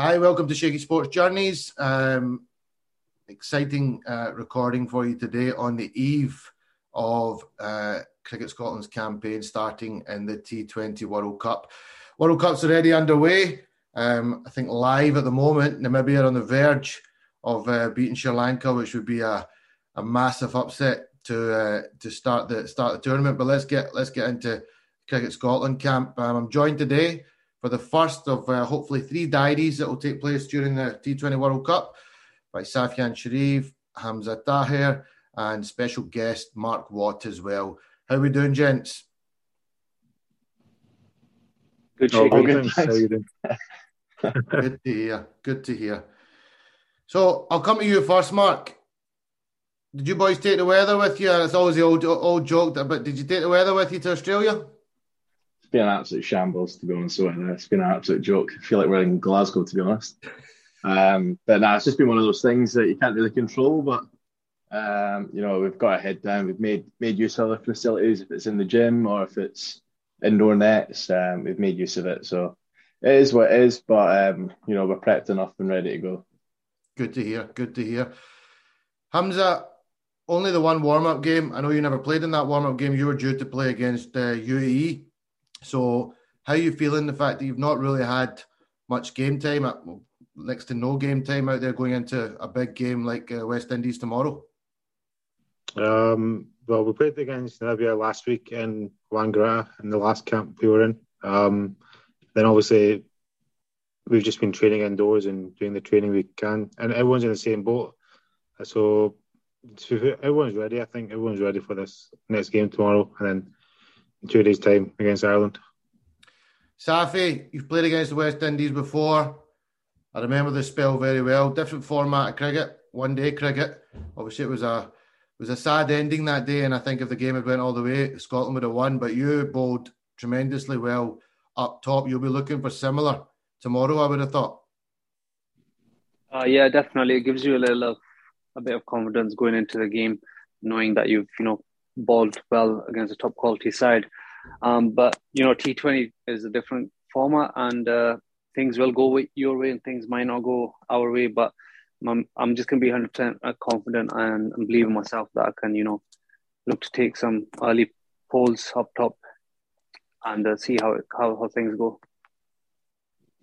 Hi, welcome to Shaky Sports Journeys. Um, exciting uh, recording for you today on the eve of uh, Cricket Scotland's campaign starting in the T20 World Cup. World Cup's already underway. Um, I think live at the moment. Namibia are on the verge of uh, beating Sri Lanka, which would be a, a massive upset to uh, to start the start the tournament. But let's get let's get into Cricket Scotland camp. Um, I'm joined today for the first of uh, hopefully three diaries that will take place during the T20 World Cup by Safyaan Sharif, Hamza Tahir, and special guest Mark Watt as well. How are we doing, gents? Good, oh, good. How you doing? good to hear. Good to hear. So I'll come to you first, Mark. Did you boys take the weather with you? It's always the old old joke, but did you take the weather with you to Australia? It's been an absolute shambles, to be honest with you. It's been an absolute joke. I feel like we're in Glasgow, to be honest. Um, but nah, it's just been one of those things that you can't really control. But um, you know, we've got our head down. We've made made use of the facilities. If it's in the gym or if it's indoor nets, um, we've made use of it. So it is what it is. But um, you know, we're prepped enough and ready to go. Good to hear. Good to hear. Hamza, only the one warm up game. I know you never played in that warm up game. You were due to play against uh, UAE. So, how you feeling the fact that you've not really had much game time, next to no game time out there going into a big game like uh, West Indies tomorrow? Um, well, we played against Namibia last week in Wangaratta in the last camp we were in. Um, then obviously we've just been training indoors and doing the training we can, and everyone's in the same boat. So everyone's ready. I think everyone's ready for this next game tomorrow, and then two days' time against Ireland. Safi, you've played against the West Indies before. I remember the spell very well. Different format of cricket, one day cricket. Obviously, it was a it was a sad ending that day, and I think if the game had went all the way, Scotland would have won. But you bowled tremendously well up top. You'll be looking for similar tomorrow. I would have thought. Uh, yeah, definitely. It gives you a little of a bit of confidence going into the game, knowing that you've you know bowled well against a top quality side. Um, but you know, T20 is a different format, and uh, things will go your way, and things might not go our way. But I'm, I'm just gonna be 100 percent uh, confident and, and believe in myself that I can, you know, look to take some early polls up top and uh, see how, how how things go.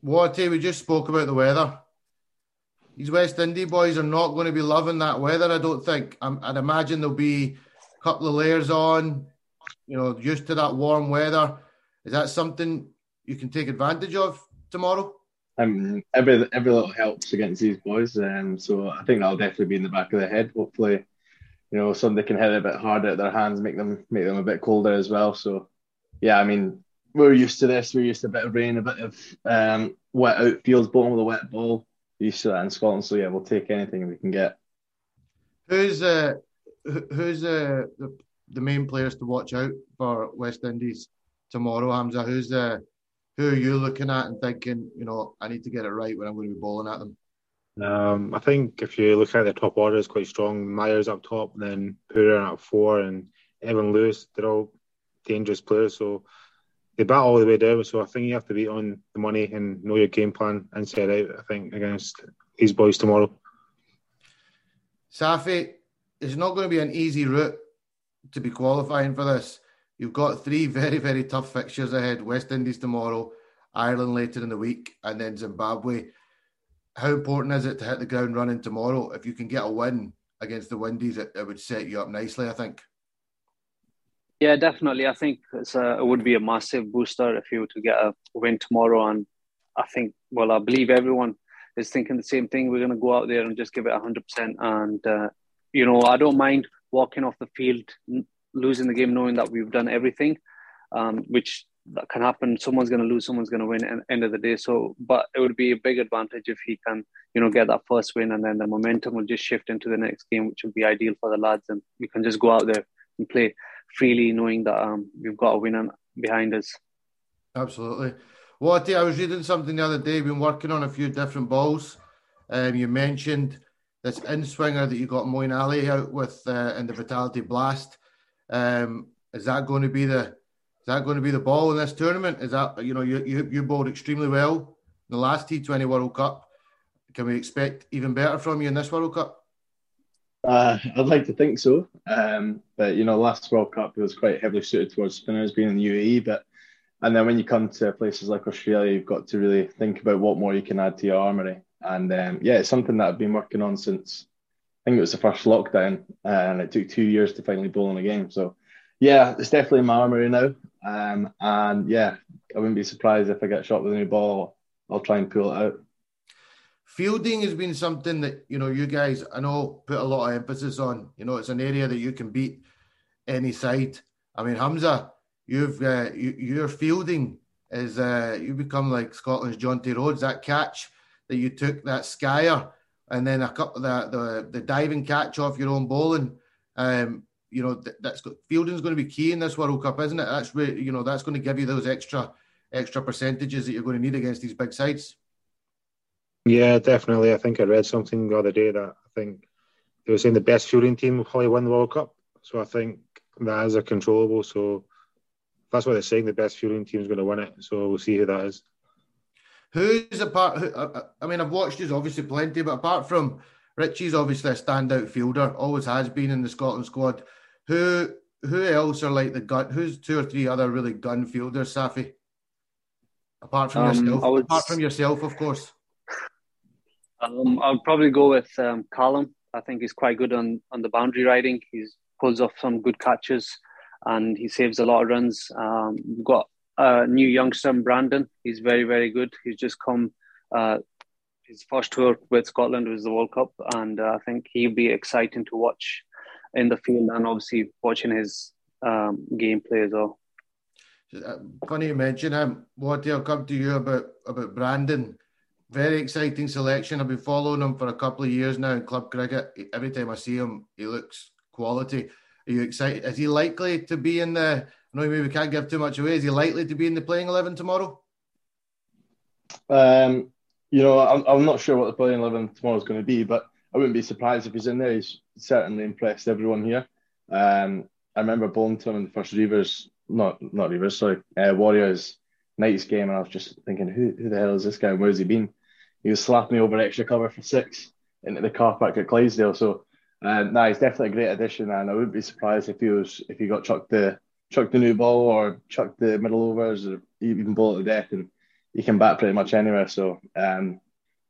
What we just spoke about the weather. These West Indies boys are not going to be loving that weather. I don't think. i would imagine there'll be couple of layers on, you know, used to that warm weather. Is that something you can take advantage of tomorrow? Um, every every little helps against these boys, um, so I think that'll definitely be in the back of the head. Hopefully, you know, somebody can hit it a bit harder at their hands, make them make them a bit colder as well. So, yeah, I mean, we're used to this. We're used to a bit of rain, a bit of um, wet outfields, bottom with a wet ball. We're used to that in Scotland, so yeah, we'll take anything we can get. Who's uh, who's uh, the the main players to watch out for West Indies tomorrow, Hamza? Who's uh, who are you looking at and thinking, you know, I need to get it right when I'm going to be bowling at them? Um, I think if you look at the top order, it's quite strong. Mayers up top, then Pooran at four, and Evan Lewis. They're all dangerous players, so they bat all the way down. So I think you have to be on the money and know your game plan and set out. I think against these boys tomorrow. Safi, it's not going to be an easy route to be qualifying for this. You've got three very, very tough fixtures ahead West Indies tomorrow, Ireland later in the week, and then Zimbabwe. How important is it to hit the ground running tomorrow? If you can get a win against the Windies, it, it would set you up nicely, I think. Yeah, definitely. I think a, it would be a massive booster if you were to get a win tomorrow. And I think, well, I believe everyone is thinking the same thing. We're going to go out there and just give it 100%. And uh, you know, I don't mind walking off the field, losing the game, knowing that we've done everything, um, which that can happen. Someone's going to lose, someone's going to win at the end of the day. So, but it would be a big advantage if he can, you know, get that first win and then the momentum will just shift into the next game, which would be ideal for the lads. And we can just go out there and play freely, knowing that um, we've got a winner behind us. Absolutely. Well, I was reading something the other day, been working on a few different balls. Um, you mentioned this in swinger that you got Moeen Ali out with uh, in the Vitality Blast. Um, is that going to be the is that going to be the ball in this tournament? Is that you know you you, you bowled extremely well in the last T Twenty World Cup. can we expect even better from you in this World Cup? Uh, I'd like to think so, um, but you know, last World Cup was quite heavily suited towards spinners being in the UAE. But and then when you come to places like Australia, you've got to really think about what more you can add to your armory. And um, yeah, it's something that I've been working on since I think it was the first lockdown, and it took two years to finally bowl in a game. So yeah, it's definitely in my armory now. Um, and yeah, I wouldn't be surprised if I get shot with a new ball. I'll try and pull it out. Fielding has been something that you know you guys I know put a lot of emphasis on. You know, it's an area that you can beat any side. I mean, Hamza, you've uh, you, your fielding is uh, you become like Scotland's Jonty Rhodes. That catch that you took, that skyer, and then a couple the the, the diving catch off your own bowling. Um, you know that's fielding is going to be key in this World Cup, isn't it? That's where you know that's going to give you those extra extra percentages that you're going to need against these big sides. Yeah, definitely. I think I read something the other day that I think they were saying the best fielding team will probably win the World Cup. So I think that is a controllable. So that's what they're saying. The best fielding team is going to win it. So we'll see who that is. Who's apart? Who, I mean, I've watched you obviously plenty, but apart from Richie's obviously a standout fielder, always has been in the Scotland squad. Who who else are like the gun? Who's two or three other really gun fielders, Safi? Apart from um, yourself, would, apart from yourself, of course. Um, I'll probably go with um, Callum. I think he's quite good on, on the boundary riding. He pulls off some good catches, and he saves a lot of runs. Um, we've got a new youngster, Brandon. He's very very good. He's just come. Uh, his first tour with Scotland was the World Cup, and uh, I think he'll be exciting to watch in the field, and obviously watching his um, gameplay as well. Uh, funny you mention him. What I'll come to you about about Brandon. Very exciting selection. I've been following him for a couple of years now in club cricket. Every time I see him, he looks quality. Are you excited? Is he likely to be in the? I know we can't give too much away. Is he likely to be in the playing eleven tomorrow? Um, you know, I'm, I'm not sure what the playing eleven tomorrow is going to be, but I wouldn't be surprised if he's in there. He's certainly impressed everyone here. Um, I remember him in the first Reavers, not not Reavers, sorry, uh, Warriors Knights game, and I was just thinking, who who the hell is this guy? And where's he been? He was slapping me over extra cover for six into the car park at Clydesdale. So, uh, nah, he's definitely a great addition, and I wouldn't be surprised if he was if he got chucked the chucked the new ball or chucked the middle overs or even ball at the death, and he can bat pretty much anywhere. So, um,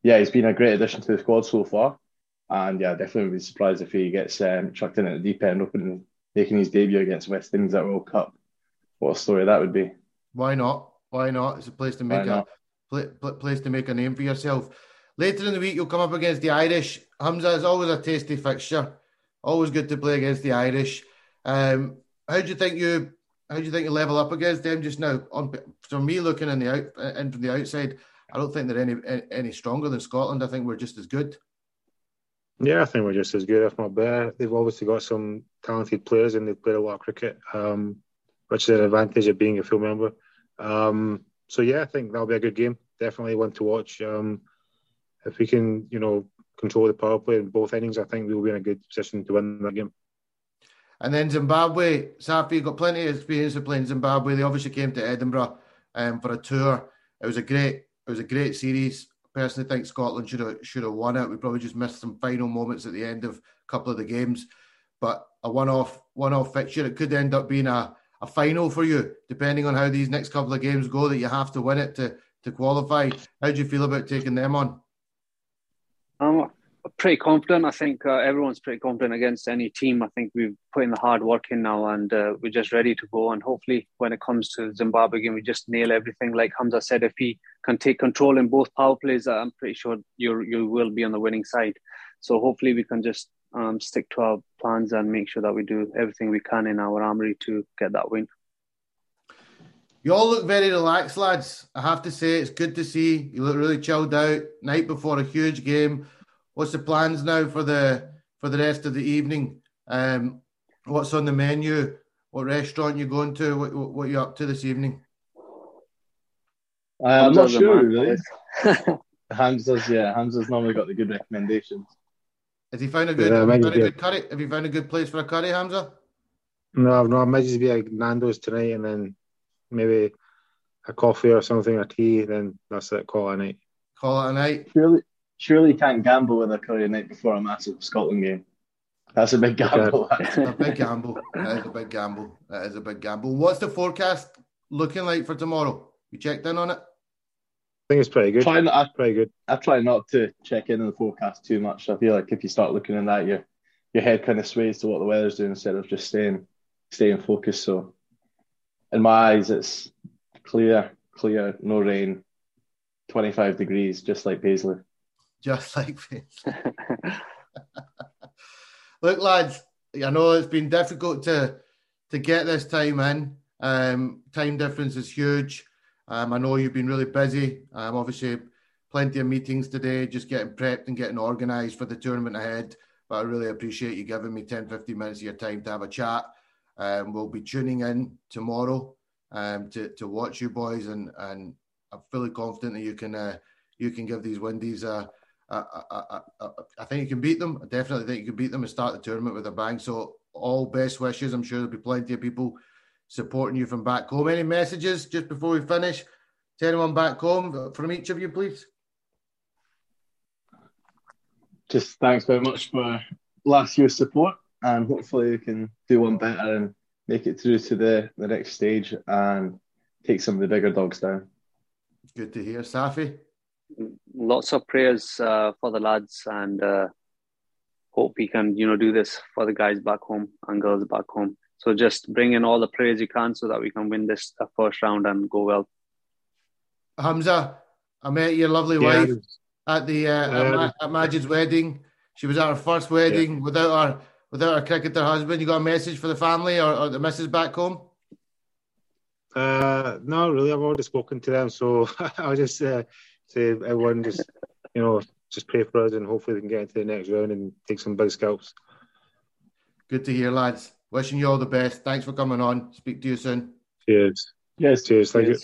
yeah, he's been a great addition to the squad so far. And yeah, definitely would be surprised if he gets um, chucked in at the deep end, opening, making his debut against West Indies at World Cup. What a story that would be! Why not? Why not? It's a place to make a place to make a name for yourself. Later in the week, you'll come up against the Irish. Hamza is always a tasty fixture. Always good to play against the Irish. Um, how do you think you? How do you think you level up against them just now? On me, looking in the out in from the outside, I don't think they're any any stronger than Scotland. I think we're just as good. Yeah, I think we're just as good, if not better. They've obviously got some talented players and they've played a lot of cricket, um, which is an advantage of being a full member. Um, so yeah, I think that'll be a good game. Definitely one to watch. Um, if we can, you know, control the power play in both innings, I think we'll be in a good position to win that game. And then Zimbabwe, Safi got plenty of experience of playing Zimbabwe. They obviously came to Edinburgh um, for a tour. It was a great, it was a great series personally think Scotland should have should have won it. We probably just missed some final moments at the end of a couple of the games, but a one-off one-off fixture. It could end up being a, a final for you, depending on how these next couple of games go. That you have to win it to to qualify. How do you feel about taking them on? Um, pretty confident. I think uh, everyone's pretty confident against any team. I think we've put in the hard work in now, and uh, we're just ready to go. And hopefully, when it comes to Zimbabwe game, we just nail everything. Like Hamza said, if he can take control in both power plays, I'm pretty sure you you will be on the winning side. So hopefully, we can just um, stick to our plans and make sure that we do everything we can in our armory to get that win. You all look very relaxed, lads. I have to say, it's good to see you look really chilled out. Night before a huge game what's the plans now for the for the rest of the evening? Um, what's on the menu? What restaurant you going to? What, what, what you up to this evening? Uh, I'm not sure really. Hamza's yeah, Hamza's normally got the good recommendations. Has he found a good, yeah, have, found a good curry? Have you found a good place for a curry, Hamza? No, no. I might just be like Nando's tonight, and then maybe a coffee or something, a tea. Then that's it. Call it a night. Call it a night. Surely, surely you can't gamble with a curry night before a massive Scotland game. That's a big gamble. It's a big gamble. That is a big gamble. That is a big gamble. What's the forecast looking like for tomorrow? You checked in on it? I think it's pretty good. Try not, I, Pretty good. I try not to check in on the forecast too much. I feel like if you start looking at that, your your head kind of sways to what the weather's doing instead of just staying staying focused. So, in my eyes, it's clear, clear, no rain, twenty five degrees, just like Paisley. Just like Paisley. Look, lads, I know it's been difficult to to get this time in. Um, time difference is huge. Um, I know you've been really busy. Um, obviously, plenty of meetings today, just getting prepped and getting organised for the tournament ahead. But I really appreciate you giving me 10, 15 minutes of your time to have a chat. Um, we'll be tuning in tomorrow um, to, to watch you boys, and, and I'm fully confident that you can uh, you can give these Windies I think you can beat them. I definitely think you can beat them and start the tournament with a bang. So all best wishes. I'm sure there'll be plenty of people supporting you from back home. Any messages just before we finish to anyone back home from each of you, please? Just thanks very much for last year's support, and hopefully we can do one better and make it through to the, the next stage and take some of the bigger dogs down. Good to hear, Safi. Lots of prayers uh, for the lads, and uh, hope we can, you know, do this for the guys back home and girls back home. So just bring in all the prayers you can so that we can win this uh, first round and go well. Hamza, I met your lovely Yeah. wife at the uh, at, Um, Ma- at Majid's wedding. She was at her first wedding without her without her cricketer husband. You got a message for the family or, or the missus back home? Uh, no, really, I've already spoken to them, so I'll just uh, say everyone just you know just pray for us, and hopefully we can get into the next round and take some big scalps. Good to hear, lads. Wishing you all the best. Thanks for coming on. Speak to you soon. Cheers. Yes, Cheers. Thank you.